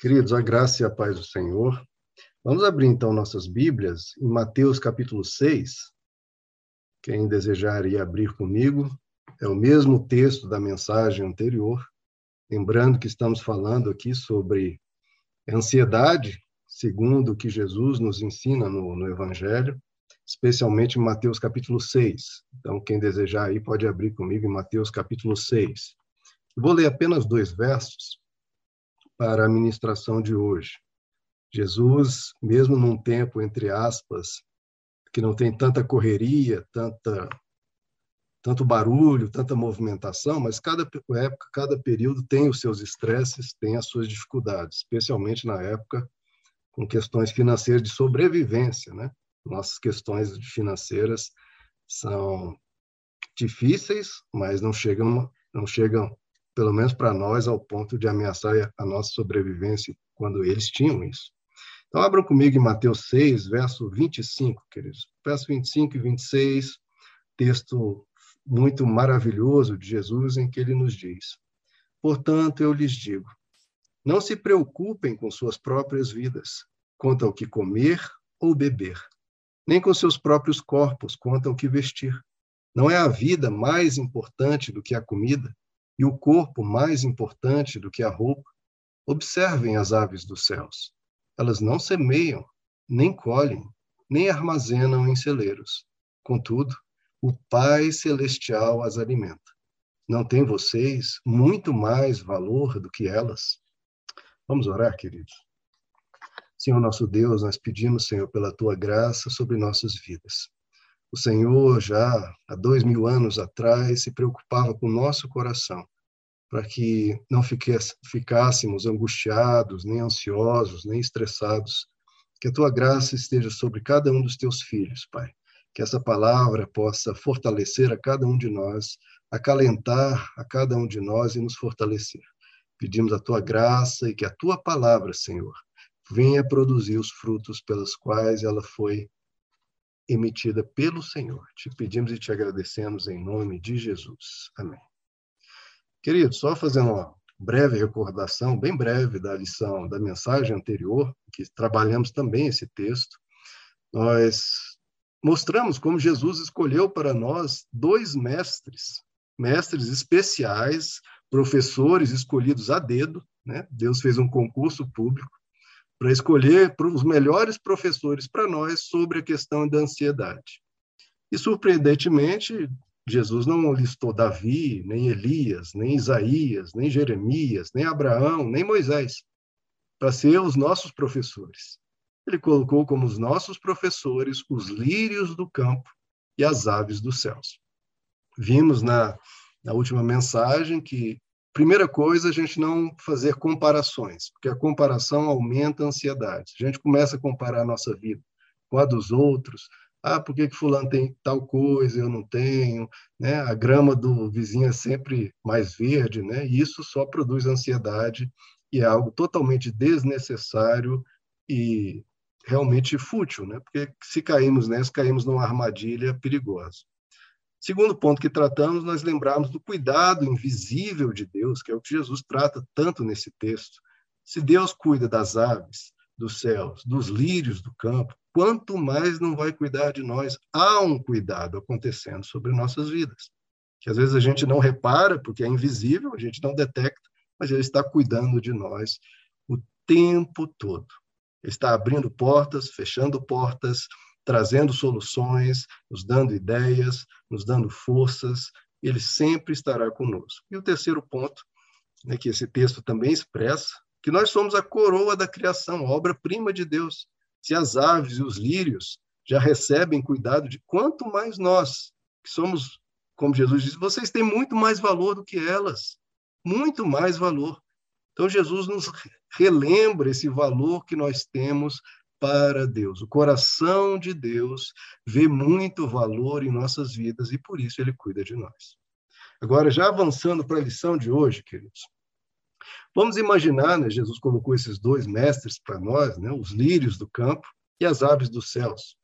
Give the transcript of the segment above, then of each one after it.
Queridos, a graça e a paz do Senhor. Vamos abrir então nossas Bíblias em Mateus capítulo 6. Quem desejar ir abrir comigo, é o mesmo texto da mensagem anterior. Lembrando que estamos falando aqui sobre ansiedade, segundo o que Jesus nos ensina no, no Evangelho, especialmente em Mateus capítulo 6. Então, quem desejar aí pode abrir comigo em Mateus capítulo 6. Vou ler apenas dois versos para a ministração de hoje. Jesus, mesmo num tempo, entre aspas, que não tem tanta correria, tanta, tanto barulho, tanta movimentação, mas cada época, cada período tem os seus estresses, tem as suas dificuldades, especialmente na época com questões financeiras de sobrevivência, né? Nossas questões financeiras são difíceis, mas não chegam, não chegam pelo menos para nós, ao ponto de ameaçar a nossa sobrevivência quando eles tinham isso. Então, abram comigo em Mateus 6, verso 25, queridos. Verso 25 e 26, texto muito maravilhoso de Jesus, em que ele nos diz: Portanto, eu lhes digo, não se preocupem com suas próprias vidas, quanto ao que comer ou beber, nem com seus próprios corpos, quanto ao que vestir. Não é a vida mais importante do que a comida? E o corpo mais importante do que a roupa, observem as aves dos céus. Elas não semeiam, nem colhem, nem armazenam em celeiros. Contudo, o Pai Celestial as alimenta. Não tem vocês muito mais valor do que elas? Vamos orar, queridos. Senhor nosso Deus, nós pedimos, Senhor, pela tua graça sobre nossas vidas. O Senhor, já há dois mil anos atrás, se preocupava com o nosso coração, para que não ficássemos angustiados, nem ansiosos, nem estressados. Que a tua graça esteja sobre cada um dos teus filhos, Pai. Que essa palavra possa fortalecer a cada um de nós, acalentar a cada um de nós e nos fortalecer. Pedimos a tua graça e que a tua palavra, Senhor, venha produzir os frutos pelos quais ela foi emitida pelo Senhor. Te pedimos e te agradecemos em nome de Jesus. Amém. Querido, só fazendo uma breve recordação, bem breve, da lição, da mensagem anterior, que trabalhamos também esse texto, nós mostramos como Jesus escolheu para nós dois mestres, mestres especiais, professores escolhidos a dedo, né? Deus fez um concurso público para escolher os melhores professores para nós sobre a questão da ansiedade. E, surpreendentemente, Jesus não listou Davi, nem Elias, nem Isaías, nem Jeremias, nem Abraão, nem Moisés, para ser os nossos professores. Ele colocou como os nossos professores os lírios do campo e as aves dos céus. Vimos na, na última mensagem que Primeira coisa, a gente não fazer comparações, porque a comparação aumenta a ansiedade. A gente começa a comparar a nossa vida com a dos outros. Ah, por que, que fulano tem tal coisa, eu não tenho? Né? A grama do vizinho é sempre mais verde, né? E isso só produz ansiedade e é algo totalmente desnecessário e realmente fútil, né? Porque se caímos nessa, caímos numa armadilha perigosa. Segundo ponto que tratamos, nós lembramos do cuidado invisível de Deus, que é o que Jesus trata tanto nesse texto. Se Deus cuida das aves, dos céus, dos lírios do campo, quanto mais não vai cuidar de nós? Há um cuidado acontecendo sobre nossas vidas, que às vezes a gente não repara, porque é invisível, a gente não detecta, mas ele está cuidando de nós o tempo todo. Ele está abrindo portas, fechando portas, trazendo soluções, nos dando ideias, nos dando forças, ele sempre estará conosco. E o terceiro ponto, né, que esse texto também expressa, que nós somos a coroa da criação, obra-prima de Deus. Se as aves e os lírios já recebem cuidado de quanto mais nós, que somos, como Jesus diz, vocês têm muito mais valor do que elas, muito mais valor. Então Jesus nos relembra esse valor que nós temos para Deus. O coração de Deus vê muito valor em nossas vidas e por isso ele cuida de nós. Agora, já avançando para a lição de hoje, queridos, vamos imaginar, né, Jesus colocou esses dois mestres para nós, né, os lírios do campo e as aves dos céus.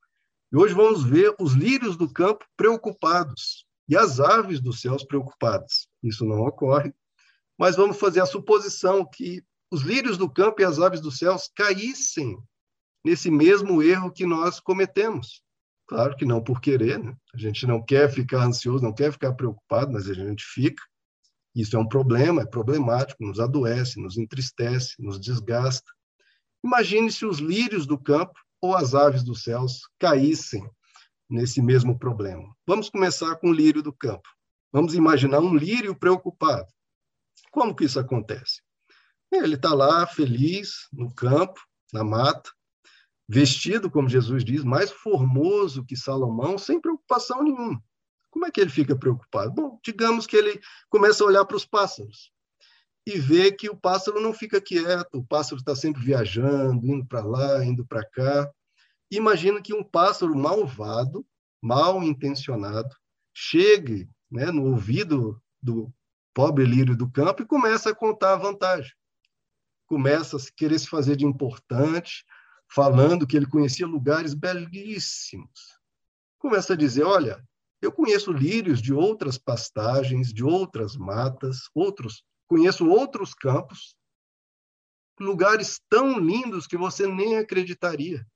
E hoje vamos ver os lírios do campo preocupados e as aves dos céus preocupadas. Isso não ocorre, mas vamos fazer a suposição que os lírios do campo e as aves dos céus caíssem nesse mesmo erro que nós cometemos. Claro que não por querer, né? A gente não quer ficar ansioso, não quer ficar preocupado, mas a gente fica. Isso é um problema, é problemático, nos adoece, nos entristece, nos desgasta. Imagine se os lírios do campo ou as aves dos céus caíssem nesse mesmo problema. Vamos começar com o lírio do campo. Vamos imaginar um lírio preocupado. Como que isso acontece? Ele está lá feliz no campo, na mata, vestido, como Jesus diz, mais formoso que Salomão, sem preocupação nenhuma. Como é que ele fica preocupado? Bom, digamos que ele começa a olhar para os pássaros e vê que o pássaro não fica quieto, o pássaro está sempre viajando, indo para lá, indo para cá. Imagina que um pássaro malvado, mal intencionado, chegue né, no ouvido do pobre lírio do campo e começa a contar a vantagem. Começa a querer se fazer de importante, falando que ele conhecia lugares belíssimos. Começa a dizer: olha, eu conheço lírios de outras pastagens, de outras matas, outros, conheço outros campos, lugares tão lindos que você nem acreditaria.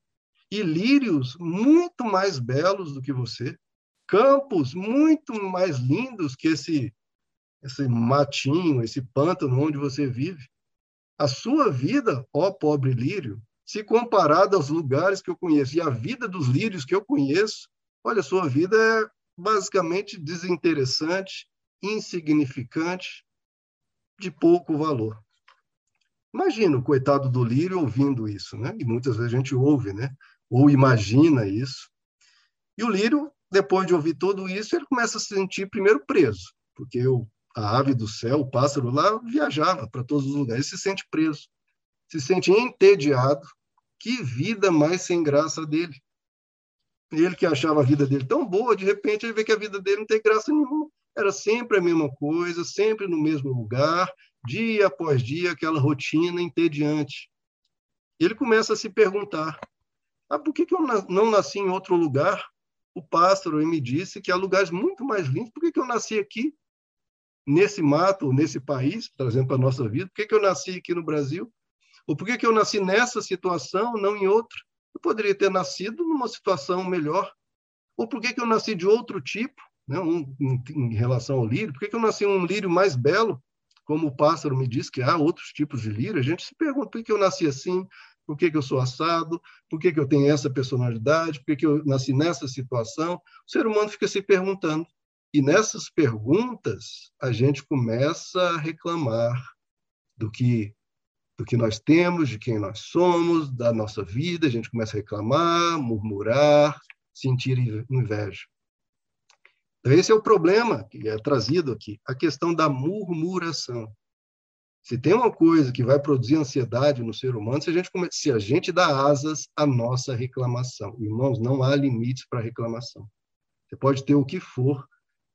E lírios muito mais belos do que você, campos muito mais lindos que esse esse matinho, esse pântano onde você vive. A sua vida, ó pobre lírio, se comparada aos lugares que eu conheço e a vida dos lírios que eu conheço, olha, sua vida é basicamente desinteressante, insignificante, de pouco valor. Imagina o coitado do lírio ouvindo isso, né? E muitas vezes a gente ouve, né? Ou imagina isso. E o lírio, depois de ouvir tudo isso, ele começa a se sentir primeiro preso, porque o, a ave do céu, o pássaro lá, viajava para todos os lugares, se sente preso, se sente entediado, que vida mais sem graça dele. Ele que achava a vida dele tão boa, de repente ele vê que a vida dele não tem graça nenhuma. Era sempre a mesma coisa, sempre no mesmo lugar, dia após dia, aquela rotina entediante. Ele começa a se perguntar: ah, por que, que eu não nasci em outro lugar? O pássaro me disse que há lugares muito mais lindos. Por que, que eu nasci aqui, nesse mato, nesse país, trazendo para a nossa vida? Por que, que eu nasci aqui no Brasil? Ou por que, eu nasci nessa situação, não em outra? Eu poderia ter nascido numa situação melhor. Ou por que, eu nasci de outro tipo, né? um, em, em, relação ao lírio? Por que, eu nasci um lírio mais belo? Como o pássaro me diz que há outros tipos de lírio, a gente se pergunta por que eu nasci assim, por que, que eu sou assado, por que, que eu tenho essa personalidade, por que, que eu nasci nessa situação. O ser humano fica se perguntando. E nessas perguntas, a gente começa a reclamar do que do que nós temos, de quem nós somos, da nossa vida, a gente começa a reclamar, murmurar, sentir inveja. Então, esse é o problema que é trazido aqui, a questão da murmuração. Se tem uma coisa que vai produzir ansiedade no ser humano, se a gente, se a gente dá asas à nossa reclamação. Irmãos, não há limites para reclamação. Você pode ter o que for,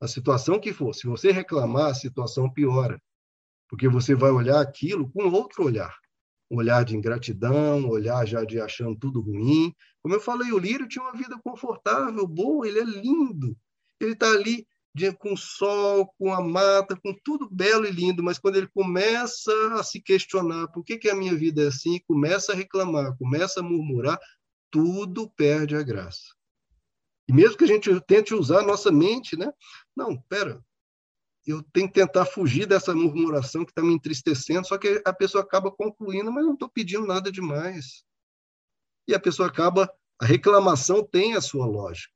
a situação que for. Se você reclamar, a situação piora porque você vai olhar aquilo com outro olhar. Um olhar de ingratidão, um olhar já de achando tudo ruim. Como eu falei, o lírio tinha uma vida confortável, boa, ele é lindo. Ele está ali de, com o sol, com a mata, com tudo belo e lindo, mas quando ele começa a se questionar por que, que a minha vida é assim, começa a reclamar, começa a murmurar, tudo perde a graça. E mesmo que a gente tente usar a nossa mente, né? Não, pera, eu tenho que tentar fugir dessa murmuração que está me entristecendo, só que a pessoa acaba concluindo, mas não estou pedindo nada demais. E a pessoa acaba, a reclamação tem a sua lógica.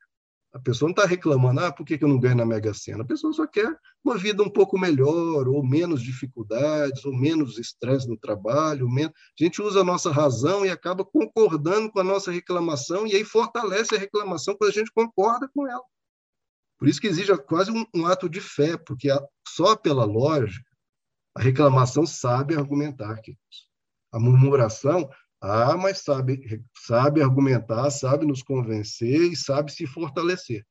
A pessoa não está reclamando, ah, por que, que eu não ganho na Mega Sena? A pessoa só quer uma vida um pouco melhor, ou menos dificuldades, ou menos estresse no trabalho. Menos... A gente usa a nossa razão e acaba concordando com a nossa reclamação, e aí fortalece a reclamação quando a gente concorda com ela. Por isso que exige quase um, um ato de fé, porque a, só pela lógica a reclamação sabe argumentar, queridos. A murmuração, ah, mas sabe, sabe argumentar, sabe nos convencer e sabe se fortalecer.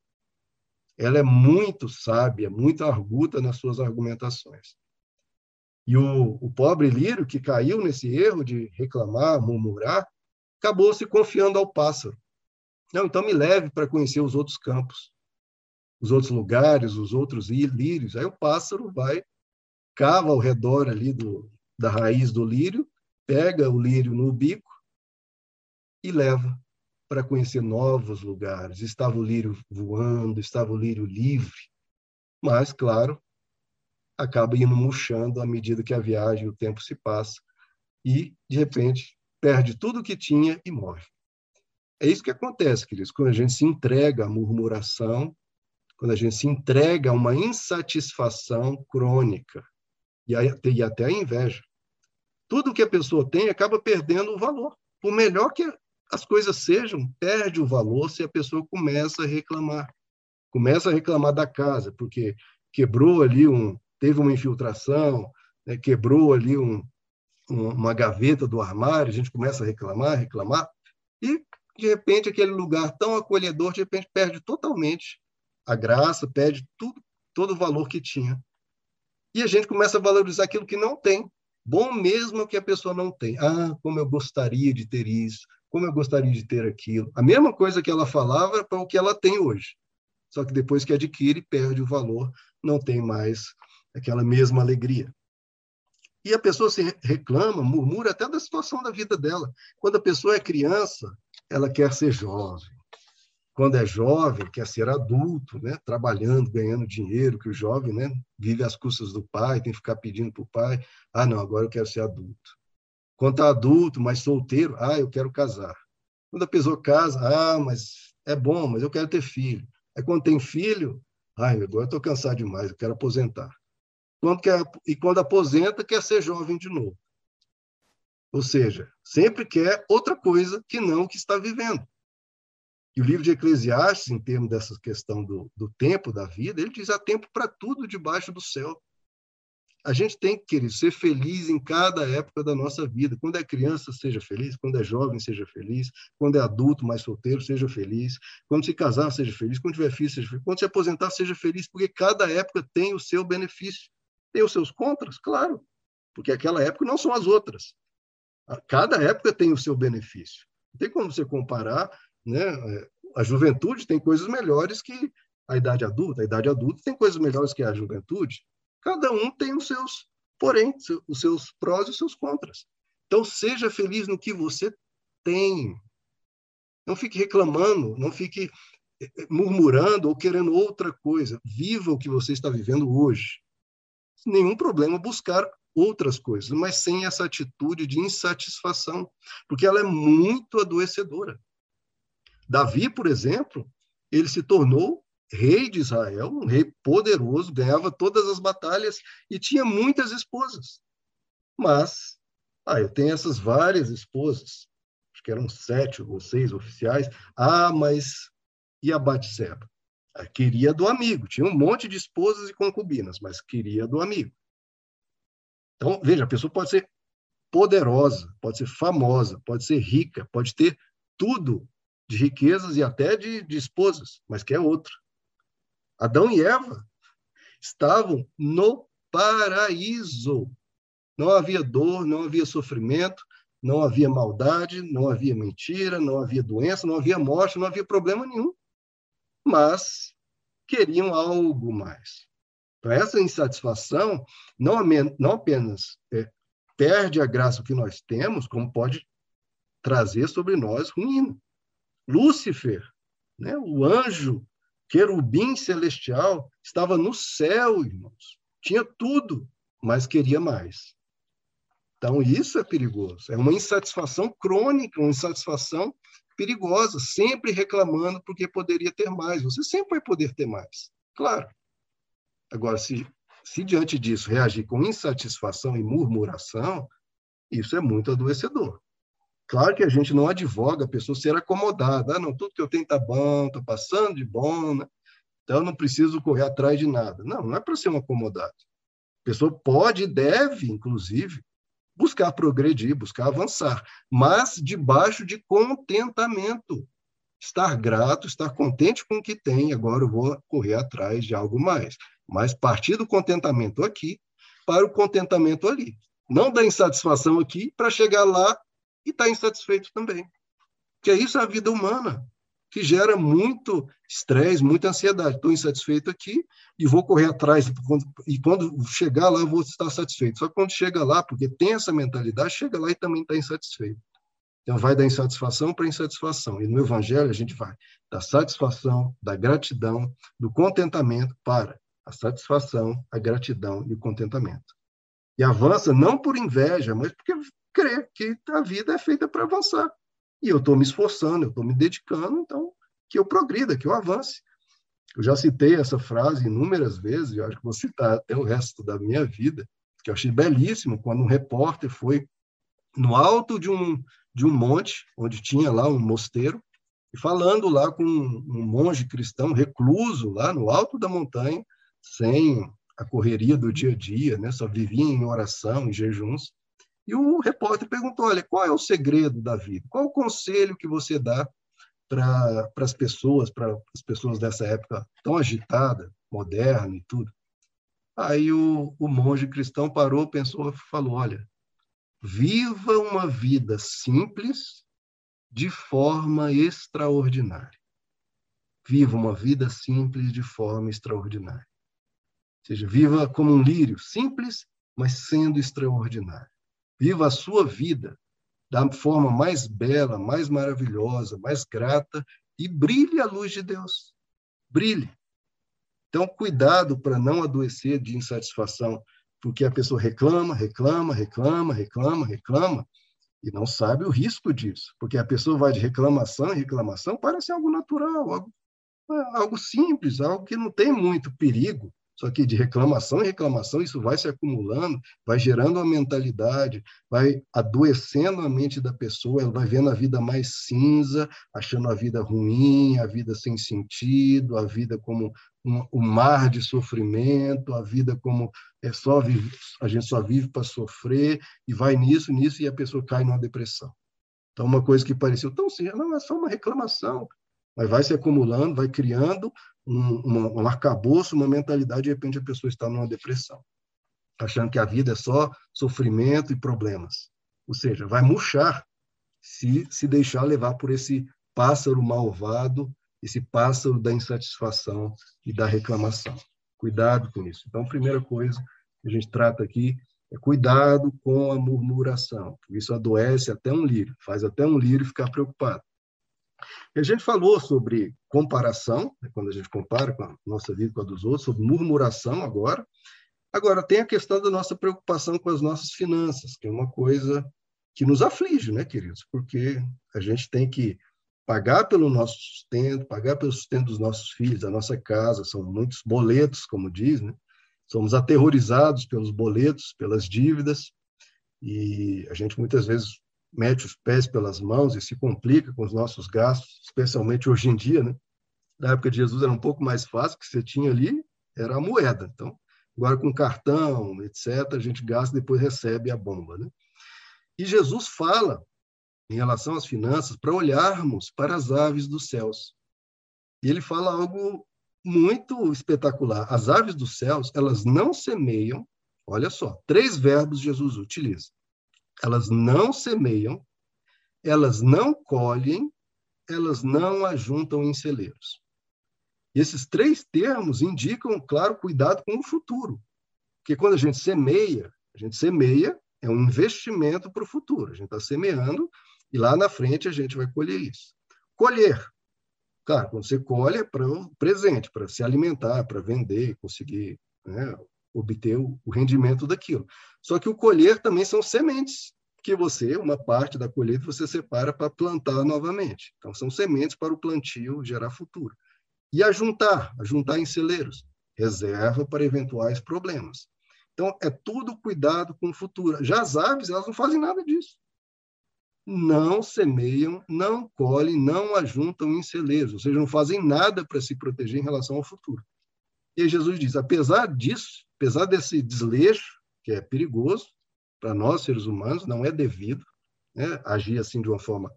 Ela é muito sábia, muito arguta nas suas argumentações. E o, o pobre lírio que caiu nesse erro de reclamar, murmurar, acabou se confiando ao pássaro. Não, então me leve para conhecer os outros campos os outros lugares, os outros lírios. Aí o pássaro vai, cava ao redor ali do, da raiz do lírio pega o lírio no bico e leva para conhecer novos lugares. Estava o lírio voando, estava o lírio livre, mas, claro, acaba indo murchando à medida que a viagem, o tempo se passa, e, de repente, perde tudo o que tinha e morre. É isso que acontece, queridos, quando a gente se entrega à murmuração, quando a gente se entrega a uma insatisfação crônica e até a inveja. Tudo que a pessoa tem acaba perdendo o valor. Por melhor que as coisas sejam, perde o valor se a pessoa começa a reclamar. Começa a reclamar da casa, porque quebrou ali um, teve uma infiltração, né, quebrou ali um, um, uma gaveta do armário, a gente começa a reclamar, reclamar, e de repente aquele lugar tão acolhedor, de repente perde totalmente a graça, perde tudo, todo o valor que tinha. E a gente começa a valorizar aquilo que não tem. Bom mesmo que a pessoa não tem. Ah, como eu gostaria de ter isso, como eu gostaria de ter aquilo. A mesma coisa que ela falava para o que ela tem hoje. Só que depois que adquire, perde o valor, não tem mais aquela mesma alegria. E a pessoa se reclama, murmura até da situação da vida dela. Quando a pessoa é criança, ela quer ser jovem. Quando é jovem, quer ser adulto, né? trabalhando, ganhando dinheiro, que o jovem né? vive às custas do pai, tem que ficar pedindo para o pai: ah, não, agora eu quero ser adulto. Quando está adulto, mas solteiro, ah, eu quero casar. Quando a pessoa casa, ah, mas é bom, mas eu quero ter filho. Aí quando tem filho, ah, agora estou cansado demais, eu quero aposentar. Quando quer, e quando aposenta, quer ser jovem de novo. Ou seja, sempre quer outra coisa que não o que está vivendo. E o livro de Eclesiastes, em termos dessa questão do, do tempo da vida, ele diz: há tempo para tudo debaixo do céu. A gente tem que querer ser feliz em cada época da nossa vida. Quando é criança, seja feliz. Quando é jovem, seja feliz. Quando é adulto, mais solteiro, seja feliz. Quando se casar, seja feliz. Quando tiver filho, seja feliz. Quando se aposentar, seja feliz, porque cada época tem o seu benefício. Tem os seus contras, claro, porque aquela época não são as outras. Cada época tem o seu benefício. Não tem como você comparar, né? A juventude tem coisas melhores que a idade adulta. A idade adulta tem coisas melhores que a juventude. Cada um tem os seus, porém, os seus prós e os seus contras. Então, seja feliz no que você tem. Não fique reclamando, não fique eh, eh, murmurando ou querendo outra coisa. Viva o que você está vivendo hoje. Nenhum problema buscar outras coisas, mas sem essa atitude de insatisfação, porque ela é muito adoecedora. Davi, por exemplo, ele se tornou rei de Israel, um rei poderoso, ganhava todas as batalhas e tinha muitas esposas. Mas, ah, eu tenho essas várias esposas, acho que eram sete ou seis oficiais. Ah, mas e a Batseba? Ah, queria do amigo, tinha um monte de esposas e concubinas, mas queria do amigo. Então, veja, a pessoa pode ser poderosa, pode ser famosa, pode ser rica, pode ter tudo de riquezas e até de, de esposas, mas quer outro. Adão e Eva estavam no paraíso. Não havia dor, não havia sofrimento, não havia maldade, não havia mentira, não havia doença, não havia morte, não havia problema nenhum. Mas queriam algo mais. Então, essa insatisfação não, não apenas é, perde a graça que nós temos, como pode trazer sobre nós ruína. Lúcifer, né, o anjo querubim celestial, estava no céu, irmãos. Tinha tudo, mas queria mais. Então, isso é perigoso. É uma insatisfação crônica, uma insatisfação perigosa, sempre reclamando porque poderia ter mais. Você sempre vai poder ter mais, claro. Agora, se, se diante disso reagir com insatisfação e murmuração, isso é muito adoecedor. Claro que a gente não advoga a pessoa ser acomodada. Ah, não, tudo que eu tenho está bom, estou passando de bom, né? então não preciso correr atrás de nada. Não, não é para ser um acomodado. A pessoa pode e deve, inclusive, buscar progredir, buscar avançar, mas debaixo de contentamento. Estar grato, estar contente com o que tem, agora eu vou correr atrás de algo mais. Mas partir do contentamento aqui para o contentamento ali. Não da insatisfação aqui para chegar lá e está insatisfeito também. Que é isso a vida humana. que gera muito estresse, muita ansiedade. Estou insatisfeito aqui e vou correr atrás, e quando chegar lá, vou estar satisfeito. Só que quando chega lá, porque tem essa mentalidade, chega lá e também está insatisfeito. Então, vai da insatisfação para insatisfação. E no Evangelho, a gente vai da satisfação, da gratidão, do contentamento para a satisfação, a gratidão e o contentamento. E avança não por inveja, mas porque crê que a vida é feita para avançar. E eu estou me esforçando, eu estou me dedicando, então que eu progrida, que eu avance. Eu já citei essa frase inúmeras vezes, e acho que vou citar até o resto da minha vida, que eu achei belíssimo quando um repórter foi no alto de um, de um monte, onde tinha lá um mosteiro, e falando lá com um monge cristão recluso lá no alto da montanha, sem a correria do dia a dia, né? só vivia em oração, em jejuns. E o repórter perguntou: olha, qual é o segredo da vida? Qual o conselho que você dá para as pessoas, para as pessoas dessa época tão agitada, moderna e tudo? Aí o, o monge cristão parou, pensou falou: olha, viva uma vida simples de forma extraordinária. Viva uma vida simples de forma extraordinária. Seja, viva como um lírio, simples, mas sendo extraordinário. Viva a sua vida da forma mais bela, mais maravilhosa, mais grata e brilhe a luz de Deus. Brilhe. Então, cuidado para não adoecer de insatisfação, porque a pessoa reclama, reclama, reclama, reclama, reclama, e não sabe o risco disso, porque a pessoa vai de reclamação em reclamação, parece algo natural, algo, algo simples, algo que não tem muito perigo, só que de reclamação em reclamação, isso vai se acumulando, vai gerando uma mentalidade, vai adoecendo a mente da pessoa, ela vai vendo a vida mais cinza, achando a vida ruim, a vida sem sentido, a vida como um, um mar de sofrimento, a vida como é só a gente só vive para sofrer, e vai nisso, nisso, e a pessoa cai numa depressão. Então, uma coisa que pareceu tão simples, não, é só uma reclamação, mas vai se acumulando, vai criando um, um arcabouço, uma mentalidade, de repente a pessoa está numa depressão, achando que a vida é só sofrimento e problemas. Ou seja, vai murchar se se deixar levar por esse pássaro malvado, esse pássaro da insatisfação e da reclamação. Cuidado com isso. Então, a primeira coisa que a gente trata aqui é cuidado com a murmuração. Isso adoece até um lírio, faz até um lírio ficar preocupado. A gente falou sobre comparação, né, quando a gente compara com a nossa vida com a dos outros, sobre murmuração agora. Agora, tem a questão da nossa preocupação com as nossas finanças, que é uma coisa que nos aflige, né, queridos? Porque a gente tem que pagar pelo nosso sustento, pagar pelo sustento dos nossos filhos, da nossa casa, são muitos boletos, como diz, né? Somos aterrorizados pelos boletos, pelas dívidas, e a gente muitas vezes mete os pés pelas mãos e se complica com os nossos gastos, especialmente hoje em dia, né? Na época de Jesus era um pouco mais fácil, que você tinha ali era a moeda. Então, agora com cartão, etc., a gente gasta e depois recebe a bomba, né? E Jesus fala em relação às finanças para olharmos para as aves dos céus. E ele fala algo muito espetacular. As aves dos céus, elas não semeiam, olha só, três verbos Jesus utiliza elas não semeiam, elas não colhem, elas não ajuntam em celeiros. E esses três termos indicam, claro, cuidado com o futuro. Porque quando a gente semeia, a gente semeia é um investimento para o futuro. A gente está semeando e lá na frente a gente vai colher isso. Colher. Claro, quando você colhe é para o presente, para se alimentar, para vender, conseguir né, obter o, rendimento daquilo. Só que o colher também são sementes que você, uma parte da colheita, você separa para plantar novamente. Então, são sementes para o plantio gerar futuro. E ajuntar, ajuntar em celeiros, reserva para eventuais problemas. Então, é tudo cuidado com o futuro. Já as aves, elas não fazem nada disso. Não semeiam, não colhem, não ajuntam em celeiros, ou seja, não fazem nada para se proteger em relação ao futuro. E Jesus diz: apesar disso, apesar desse desleixo, que é perigoso, para nós, seres humanos, não é devido né, agir assim de uma forma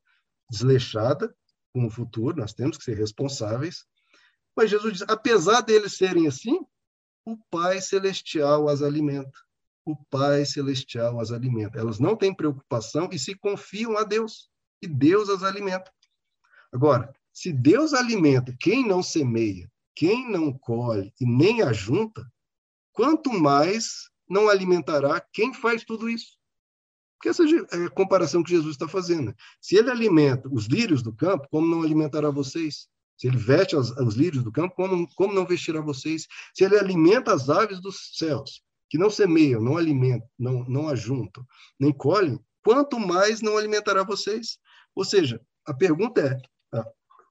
desleixada com o futuro, nós temos que ser responsáveis. Mas Jesus diz: apesar deles serem assim, o Pai Celestial as alimenta. O Pai Celestial as alimenta. Elas não têm preocupação e se confiam a Deus. E Deus as alimenta. Agora, Se Deus alimenta quem não semeia, quem não colhe e nem ajunta, quanto mais não alimentará quem faz tudo isso. Porque essa é a comparação que Jesus está fazendo. Se ele alimenta os lírios do campo, como não alimentará vocês? Se ele veste os, os lírios do campo, como, como não vestirá vocês? Se ele alimenta as aves dos céus, que não semeiam, não alimentam, não, não ajuntam, nem colhem, quanto mais não alimentará vocês? Ou seja, a pergunta é,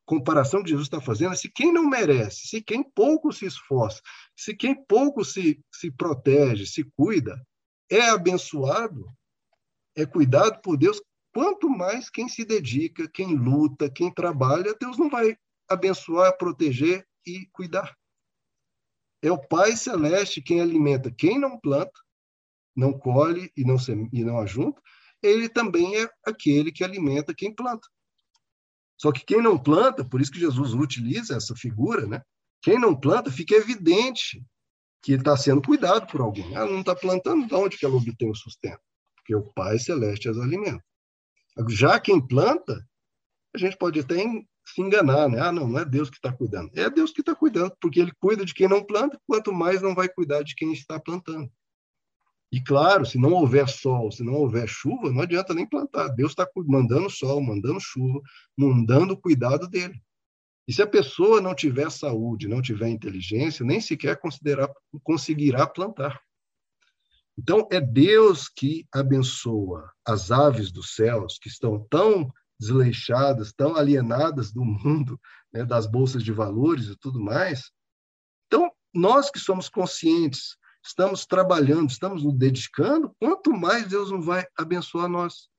comparação que Jesus está fazendo é se quem não merece, se quem pouco se esforça, se quem pouco se, se protege, se cuida, é abençoado, é cuidado por Deus, quanto mais quem se dedica, quem luta, quem trabalha, Deus não vai abençoar, proteger e cuidar. É o Pai Celeste quem alimenta quem não planta, não colhe e não, e não ajunta, ele também é aquele que alimenta quem planta. Só que quem não planta, por isso que Jesus utiliza essa figura, né? Quem não planta, fica evidente que está sendo cuidado por alguém. Ah, não está plantando, de onde que ela obtém o sustento? Porque o Pai Celeste as alimenta. Já quem planta, a gente pode até se enganar, né? Ah, não, não é Deus que está cuidando. É Deus que está cuidando, porque ele cuida de quem não planta, quanto mais não vai cuidar de quem está plantando. E claro, se não houver sol, se não houver chuva, não adianta nem plantar. Deus está mandando sol, mandando chuva, mandando cuidado dele. E se a pessoa não tiver saúde, não tiver inteligência, nem sequer conseguirá plantar. Então, é Deus que abençoa as aves dos céus, que estão tão desleixadas, tão alienadas do mundo, né, das bolsas de valores e tudo mais. Então, nós que somos conscientes estamos trabalhando, estamos nos dedicando, quanto mais Deus não vai abençoar nós.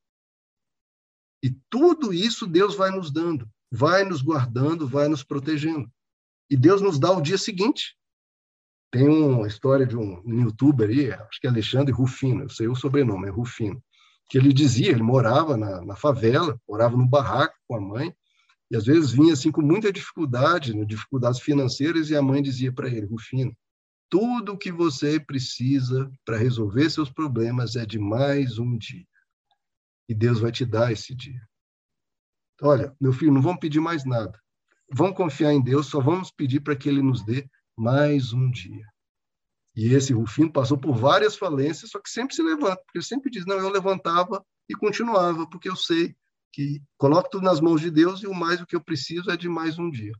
E tudo isso Deus vai nos dando, vai nos guardando, vai nos protegendo. E Deus nos dá o dia seguinte. Tem uma história de um, youtuber aí, acho que é Alexandre Rufino, eu sei o sobrenome, é Rufino, que ele dizia, ele morava na, na favela, morava no barraco com a mãe, e às vezes vinha assim com muita dificuldade, né, dificuldades financeiras, e a mãe dizia para ele, Rufino, tudo o que você precisa para resolver seus problemas é de mais um dia. E Deus vai te dar esse dia. Olha, meu filho, não vamos pedir mais nada. Vamos confiar em Deus, só vamos pedir para que Ele nos dê mais um dia. E esse Rufino passou por várias falências, só que sempre se levanta, porque ele sempre diz: não, eu levantava e continuava, porque eu sei que coloco tudo nas mãos de Deus e o mais o que eu preciso é de mais um dia.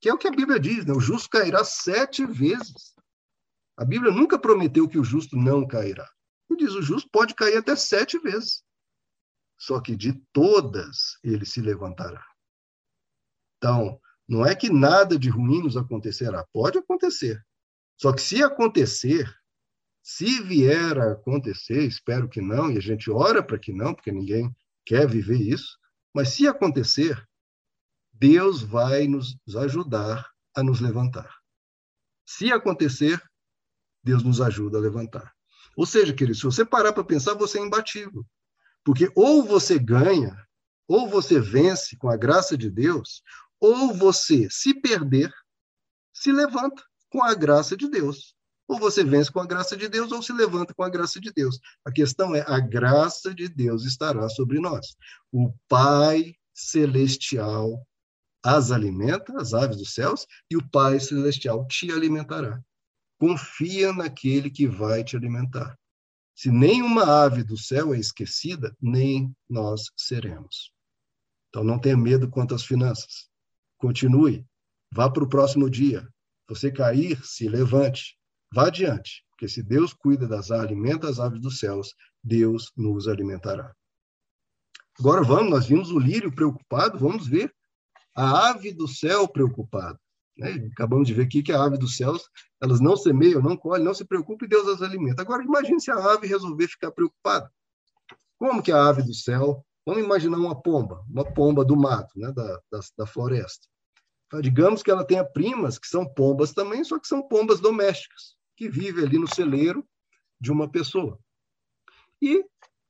Que é o que a Bíblia diz, né? o justo cairá sete vezes. A Bíblia nunca prometeu que o justo não cairá. E diz: o justo pode cair até sete vezes. Só que de todas ele se levantará. Então, não é que nada de ruim nos acontecerá. Pode acontecer. Só que se acontecer, se vier a acontecer, espero que não, e a gente ora para que não, porque ninguém quer viver isso, mas se acontecer, Deus vai nos ajudar a nos levantar. Se acontecer, Deus nos ajuda a levantar. Ou seja, querido, se você parar para pensar, você é imbatível. Porque ou você ganha, ou você vence com a graça de Deus, ou você, se perder, se levanta com a graça de Deus. Ou você vence com a graça de Deus, ou se levanta com a graça de Deus. A questão é: a graça de Deus estará sobre nós. O Pai Celestial as alimenta, as aves dos céus, e o Pai Celestial te alimentará. Confia naquele que vai te alimentar. Se nenhuma ave do céu é esquecida, nem nós seremos. Então não tenha medo quanto às finanças. Continue. Vá para o próximo dia. Você cair, se levante. Vá adiante, porque se Deus cuida das alimenta as aves dos céus, Deus nos alimentará. Agora vamos, nós vimos o lírio preocupado, vamos ver a ave do céu preocupada. Né? Acabamos de ver aqui que a ave dos céus, elas não semeiam, não colhem, não se preocupam e Deus as alimenta. Agora, imagine se a ave resolver ficar preocupada. Como que a ave do céu, vamos imaginar uma pomba, uma pomba do mato, né? da, da, da floresta. Então, digamos que ela tenha primas que são pombas também, só que são pombas domésticas, que vivem ali no celeiro de uma pessoa. E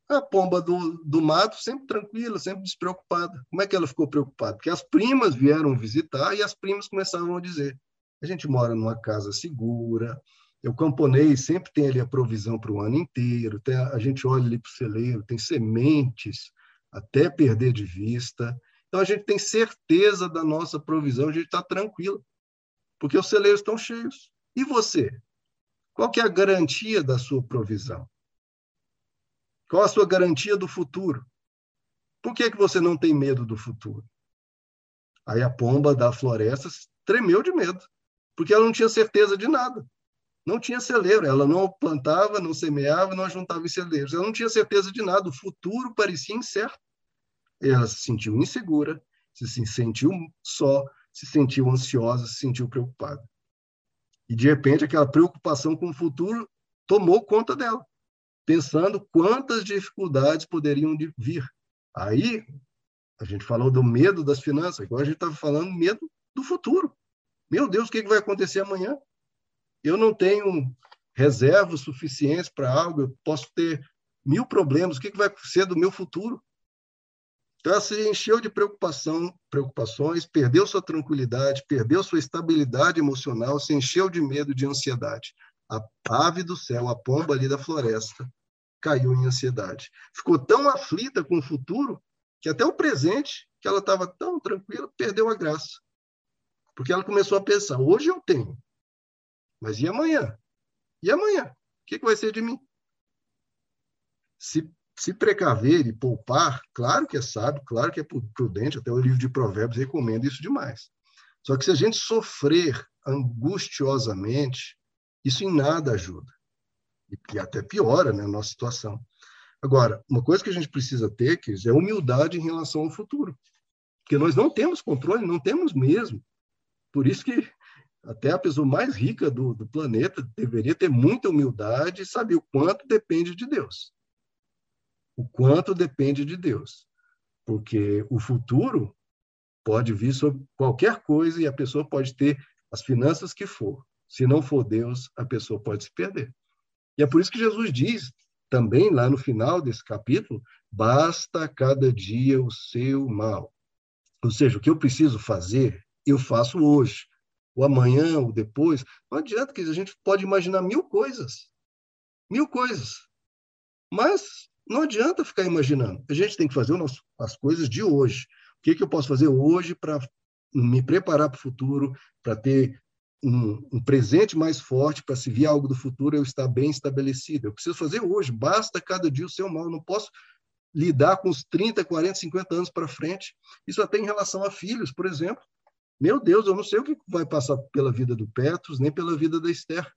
a pomba do, do mato sempre tranquila, sempre despreocupada. Como é que ela ficou preocupada? Porque as primas vieram visitar e as primas começavam a dizer: a gente mora numa casa segura, o camponês sempre tem ali a provisão para o ano inteiro, tem, a gente olha ali para o celeiro, tem sementes até perder de vista, Então a gente tem certeza da nossa provisão, a gente está tranquilo, porque os celeiros estão cheios. E você? Qual que é a garantia da sua provisão? Qual a sua garantia do futuro? Por que, que você não tem medo do futuro? Aí a pomba da floresta tremeu de medo, porque ela não tinha certeza de nada. Não tinha celeiro, ela não plantava, não semeava, não juntava em celeiros. Ela não tinha certeza de nada, o futuro parecia incerto. Ela se sentiu insegura, se sentiu só, se sentiu ansiosa, se sentiu preocupada. E, de repente, aquela preocupação com o futuro tomou conta dela, pensando quantas dificuldades poderiam vir. Aí, a gente falou do medo das finanças, agora a gente está falando medo do futuro. Meu Deus, o que vai acontecer amanhã? Eu não tenho reservas suficientes para algo, eu posso ter mil problemas, o que vai ser do meu futuro? Então, ela se encheu de preocupação, preocupações, perdeu sua tranquilidade, perdeu sua estabilidade emocional, se encheu de medo, de ansiedade. A ave do céu, a pomba ali da floresta, caiu em ansiedade. Ficou tão aflita com o futuro que até o presente, que ela estava tão tranquila, perdeu a graça. Porque ela começou a pensar: hoje eu tenho, mas e amanhã? E amanhã? O que, que vai ser de mim? Se se precaver e poupar, claro que é sábio, claro que é prudente, até o livro de Provérbios recomenda isso demais. Só que se a gente sofrer angustiosamente, isso em nada ajuda. E, até piora né, a nossa situação. Agora, uma coisa que a gente precisa ter, que é humildade em relação ao futuro. Porque nós não temos controle, não temos mesmo. Por isso que até a pessoa mais rica do, do planeta deveria ter muita humildade e saber o quanto depende de Deus o quanto depende de Deus. Porque o futuro pode vir sobre qualquer coisa e a pessoa pode ter as finanças que for. Se não for Deus, a pessoa pode se perder. E é por isso que Jesus diz também lá no final desse capítulo: basta cada dia o seu mal. Ou seja, o que eu preciso fazer, eu faço hoje. O amanhã, o depois. Não adianta que a gente pode imaginar mil coisas. Mil coisas. Mas não adianta ficar imaginando. A gente tem que fazer nosso, as coisas de hoje. O que, que eu posso fazer hoje para me preparar para o futuro, para ter um, um, presente mais forte, para se vir algo do futuro, eu estar bem estabelecido. Eu preciso fazer hoje. Basta cada dia o seu mal. Eu não posso lidar com os 30, 40, 50 anos para frente. Isso até em relação a filhos, por exemplo. Meu Deus, eu não sei o que vai passar pela vida do Petros, nem pela vida da Esther.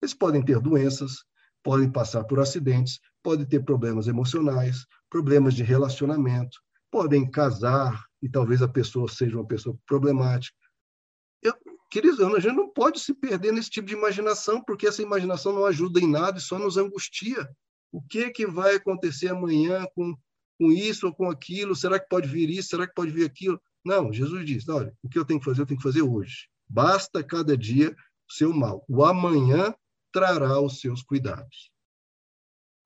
Eles podem ter doenças, podem passar por acidentes, podem ter problemas emocionais, problemas de relacionamento, podem casar e talvez a pessoa seja uma pessoa problemática. Queridos, a gente não pode se perder nesse tipo de imaginação, porque essa imaginação não ajuda em nada e só nos angustia. O que, que vai acontecer amanhã com, com isso ou com aquilo? Será que pode vir isso? Será que pode vir aquilo? Não, Jesus diz: olha, o que eu tenho que fazer, eu tenho que fazer hoje. Basta cada dia o seu mal. O amanhã trará os seus cuidados.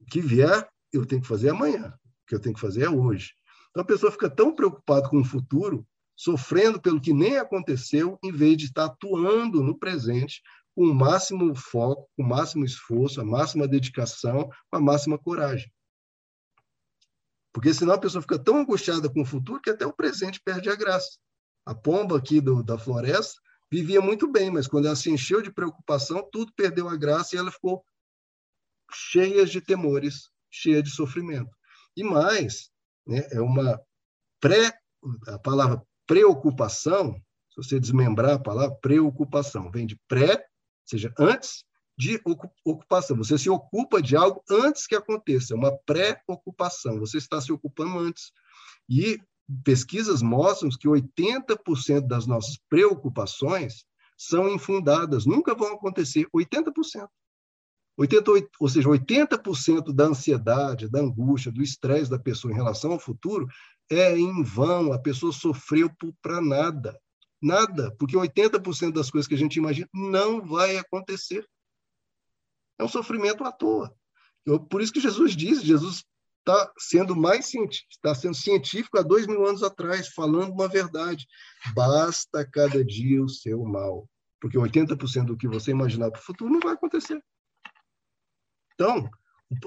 O que vier, eu tenho que fazer amanhã. O que eu tenho que fazer é hoje. Então a pessoa fica tão preocupada com o futuro, sofrendo pelo que nem aconteceu, em vez de estar atuando no presente com o máximo foco, com o máximo esforço, a máxima dedicação, com a máxima coragem. Porque senão a pessoa fica tão angustiada com o futuro que até o presente perde a graça. A pomba aqui do, da floresta vivia muito bem, mas quando ela se encheu de preocupação, tudo perdeu a graça e ela ficou cheia de temores, cheia de sofrimento. E mais, né, é uma pré, a palavra preocupação, se você desmembrar a palavra preocupação, vem de pré, ou seja, antes de ocupação. Você se ocupa de algo antes que aconteça, é uma pré-ocupação. Você está se ocupando antes. E pesquisas mostram que 80% das nossas preocupações são infundadas, nunca vão acontecer, 80%. 88, ou seja, 80% da ansiedade, da angústia, do estresse da pessoa em relação ao futuro é em vão, a pessoa sofreu para nada. Nada, porque 80% das coisas que a gente imagina não vai acontecer. É um sofrimento à toa. Eu, por isso que Jesus diz, Jesus está sendo mais está sendo científico há dois mil anos atrás, falando uma verdade. Basta cada dia o seu mal, porque 80% do que você imaginar para o futuro não vai acontecer. Então,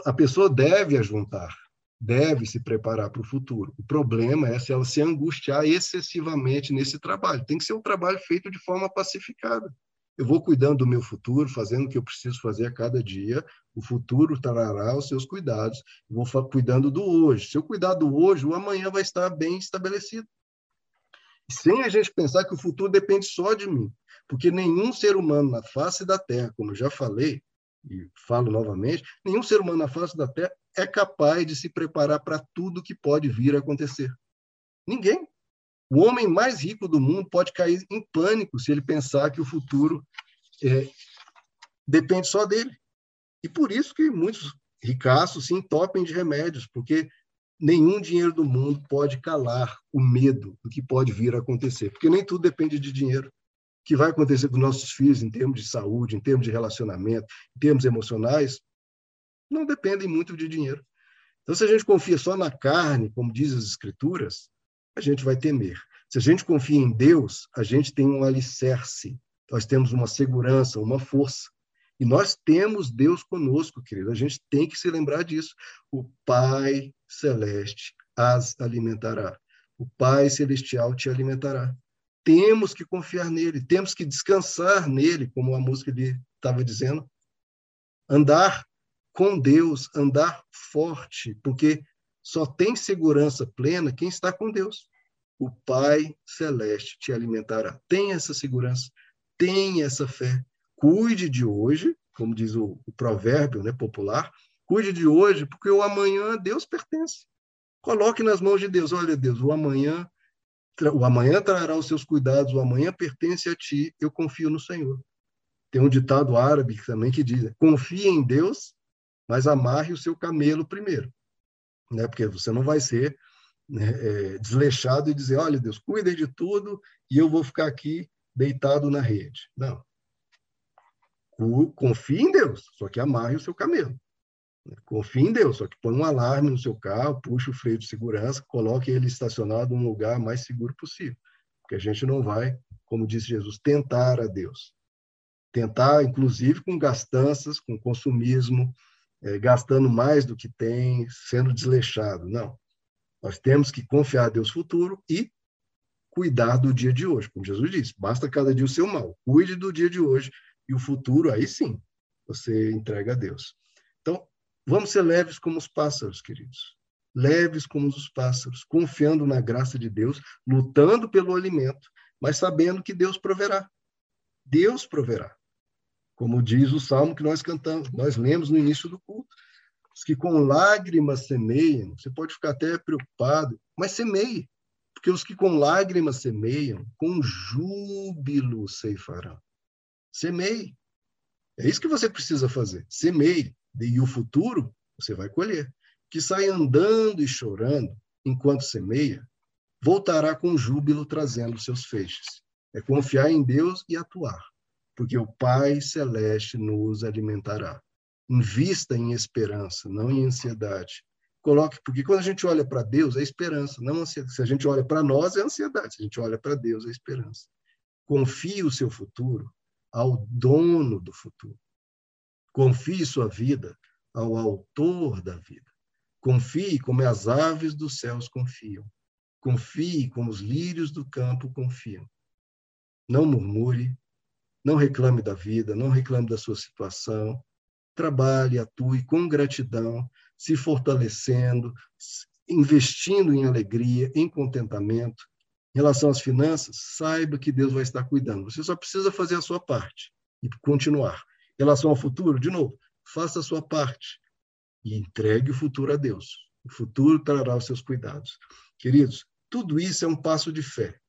a pessoa deve ajuntar, deve se preparar para o futuro. O problema é se ela se angustiar excessivamente nesse trabalho. Tem que ser um trabalho feito de forma pacificada. Eu vou cuidando do meu futuro, fazendo o que eu preciso fazer a cada dia. O futuro trará os seus cuidados. Eu vou cuidando do hoje. Se eu cuidar do hoje, o amanhã vai estar bem estabelecido. Sem a gente pensar que o futuro depende só de mim. Porque nenhum ser humano na face da Terra, como eu já falei, e falo novamente, nenhum ser humano na face da Terra é capaz de se preparar para tudo que pode vir a acontecer. Ninguém. O homem mais rico do mundo pode cair em pânico se ele pensar que o futuro é, depende só dele. E por isso que muitos ricaços se entopem de remédios, porque nenhum dinheiro do mundo pode calar o medo do que pode vir a acontecer, porque nem tudo depende de dinheiro. O que vai acontecer com nossos filhos em termos de saúde, em termos de relacionamento, em termos emocionais, não dependem muito de dinheiro. Então, se a gente confia só na carne, como diz as Escrituras, a gente vai temer. Se a gente confia em Deus, a gente tem um alicerce, nós temos uma segurança, uma força. E nós temos Deus conosco, querido. A gente tem que se lembrar disso. O Pai Celeste as alimentará. O Pai Celestial te alimentará. Temos que confiar nele, temos que descansar nele, como a música estava dizendo. Andar com Deus, andar forte, porque só tem segurança plena quem está com Deus. O Pai Celeste te alimentará. Tenha essa segurança, tenha essa fé. Cuide de hoje, como diz o, o provérbio né, popular, cuide de hoje, porque o amanhã a Deus pertence. Coloque nas mãos de Deus. Olha, Deus, o amanhã o amanhã trará os seus cuidados, o amanhã pertence a ti, eu confio no Senhor. Tem um ditado árabe também que diz: confie em Deus, mas amarre o seu camelo primeiro né? Porque você não vai ser né, é, desleixado e dizer, olha, Deus, cuide de tudo e eu vou ficar aqui deitado na rede. Não. Confie em Deus, só que amarre o seu camelo. Confie em Deus, só que põe um alarme no seu carro, puxa o freio de segurança, coloque ele estacionado num lugar mais seguro possível. Porque a gente não vai, como disse Jesus, tentar a Deus. Tentar, inclusive, com gastanças, com consumismo, é, gastando mais do que tem, sendo desleixado. Não. Nós temos que confiar a Deus futuro e cuidar do dia de hoje. Como Jesus disse, basta cada dia o seu mal. Cuide do dia de hoje e o futuro, aí sim, você entrega a Deus. Então, vamos ser leves como os pássaros, queridos. Leves como os pássaros, confiando na graça de Deus, lutando pelo alimento, mas sabendo que Deus proverá. Deus proverá como diz o salmo que nós cantamos, nós lemos no início do culto. Os que com lágrimas semeiam, você pode ficar até preocupado, mas semeie, porque os que com lágrimas semeiam, com júbilo ceifarão. Semeie. É isso que você precisa fazer. Semeie. E o futuro você vai colher. Que sai andando e chorando enquanto semeia, voltará com júbilo trazendo seus feixes. É confiar em Deus e atuar porque o Pai Celeste nos alimentará. Invista em esperança, não em ansiedade. Coloque, porque quando a gente olha para Deus, é esperança, não ansiedade. Se a gente olha para nós, é ansiedade. Se a gente olha para Deus, é esperança. Confie o seu futuro ao dono do futuro. Confie sua vida ao autor da vida. Confie como as aves dos céus confiam. Confie como os lírios do campo confiam. Não murmure, não reclame da vida, não reclame da sua situação. Trabalhe, atue com gratidão, se fortalecendo, investindo em alegria, em contentamento. Em relação às finanças, saiba que Deus vai estar cuidando. Você só precisa fazer a sua parte e continuar. Em relação ao futuro, de novo, faça a sua parte e entregue o futuro a Deus. O futuro trará os seus cuidados. Queridos, tudo isso é um passo de fé,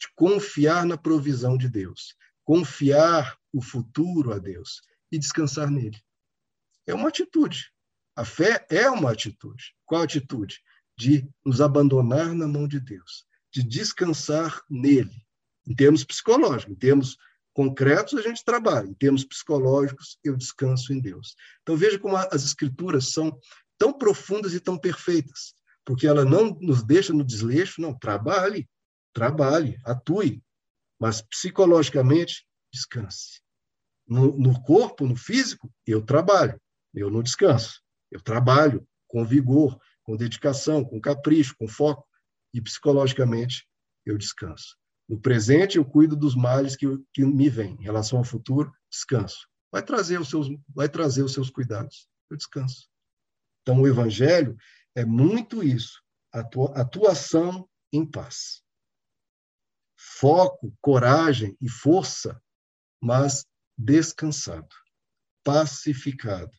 de confiar na provisão de Deus confiar o futuro a Deus e descansar nele. É uma atitude. A fé é uma atitude. Qual atitude? De nos abandonar na mão de Deus, de descansar nele. Em termos psicológicos, em termos concretos, a gente trabalha. Em termos psicológicos, eu descanso em Deus. Então veja como as escrituras são tão profundas e tão perfeitas, porque ela não nos deixa no desleixo, não, trabalhe, trabalhe, atue, mas psicologicamente, descanse. No, no corpo, no físico, eu trabalho, eu não descanso. Eu trabalho com vigor, com dedicação, com capricho, com foco, e psicologicamente eu descanso. No presente eu cuido dos males que, que me vêm. Em relação ao futuro, descanso. Vai trazer os seus, vai trazer os seus cuidados. Eu descanso. Então o evangelho é muito isso, atuação em paz. Foco, coragem e força, mas descansado, pacificado,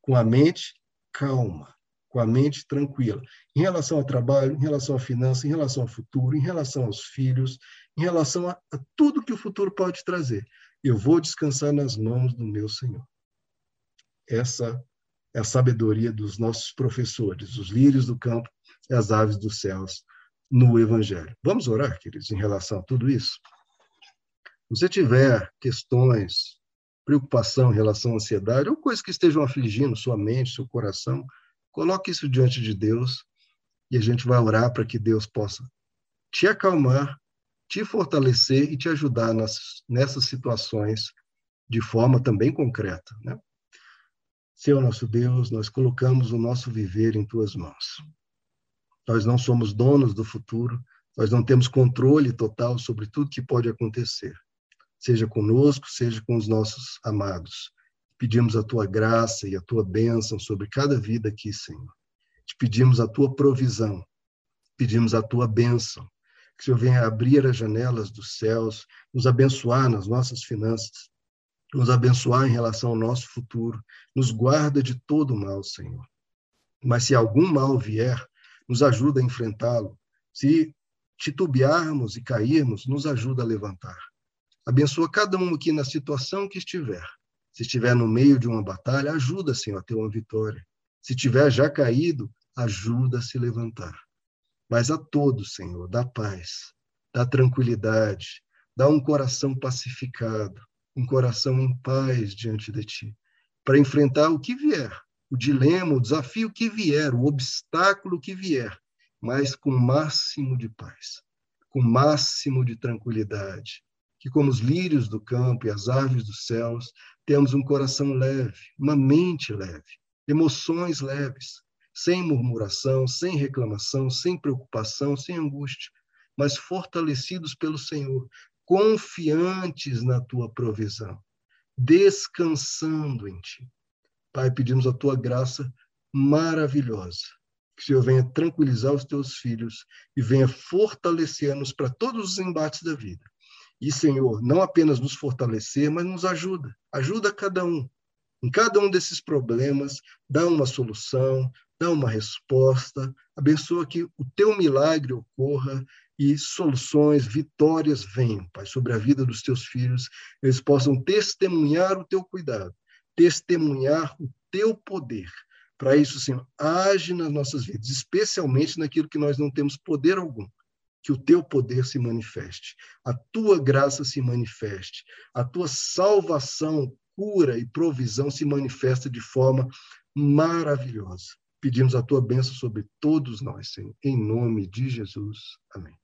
com a mente calma, com a mente tranquila, em relação ao trabalho, em relação à finança, em relação ao futuro, em relação aos filhos, em relação a, a tudo que o futuro pode trazer. Eu vou descansar nas mãos do meu Senhor. Essa é a sabedoria dos nossos professores, os lírios do campo e as aves dos céus no Evangelho. Vamos orar, queridos, em relação a tudo isso? Se você tiver questões, preocupação em relação à ansiedade, ou coisas que estejam afligindo sua mente, seu coração, coloque isso diante de Deus e a gente vai orar para que Deus possa te acalmar, te fortalecer e te ajudar nas, nessas situações de forma também concreta. Né? Senhor nosso Deus, nós colocamos o nosso viver em tuas mãos. Nós não somos donos do futuro, nós não temos controle total sobre tudo que pode acontecer, seja conosco, seja com os nossos amados. Pedimos a tua graça e a tua bênção sobre cada vida aqui, Senhor. Te pedimos a tua provisão, pedimos a tua bênção, que o Senhor venha abrir as janelas dos céus, nos abençoar nas nossas finanças, nos abençoar em relação ao nosso futuro, nos guarda de todo mal, Senhor. Mas se algum mal vier, nos ajuda a enfrentá-lo. Se titubearmos e cairmos, nos ajuda a levantar. Abençoa cada um aqui na situação que estiver. Se estiver no meio de uma batalha, ajuda, Senhor, a ter uma vitória. Se tiver já caído, ajuda a se levantar. Mas a todos, Senhor, dá paz, dá tranquilidade, dá um coração pacificado, um coração em paz diante de ti, para enfrentar o que vier, o dilema, o desafio que vier, o obstáculo que vier, mas com o máximo de paz, com o máximo de tranquilidade. Que, como os lírios do campo e as aves dos céus, temos um coração leve, uma mente leve, emoções leves, sem murmuração, sem reclamação, sem preocupação, sem angústia, mas fortalecidos pelo Senhor, confiantes na tua provisão, descansando em ti. Pai, pedimos a tua graça maravilhosa, que o Senhor venha tranquilizar os teus filhos e venha fortalecer-nos para todos os embates da vida. E, Senhor, não apenas nos fortalecer, mas nos ajuda. Ajuda cada um. Em cada um desses problemas, dá uma solução, dá uma resposta. Abençoa que o teu milagre ocorra e soluções, vitórias venham, Pai, sobre a vida dos teus filhos, eles possam testemunhar o teu cuidado, testemunhar o teu poder. Para isso, Senhor, age nas nossas vidas, especialmente naquilo que nós não temos poder algum. Que o teu poder se manifeste, a tua graça se manifeste, a tua salvação, cura e provisão se manifesta de forma maravilhosa. Pedimos a tua bênção sobre todos nós, Senhor, em nome de Jesus. Amém.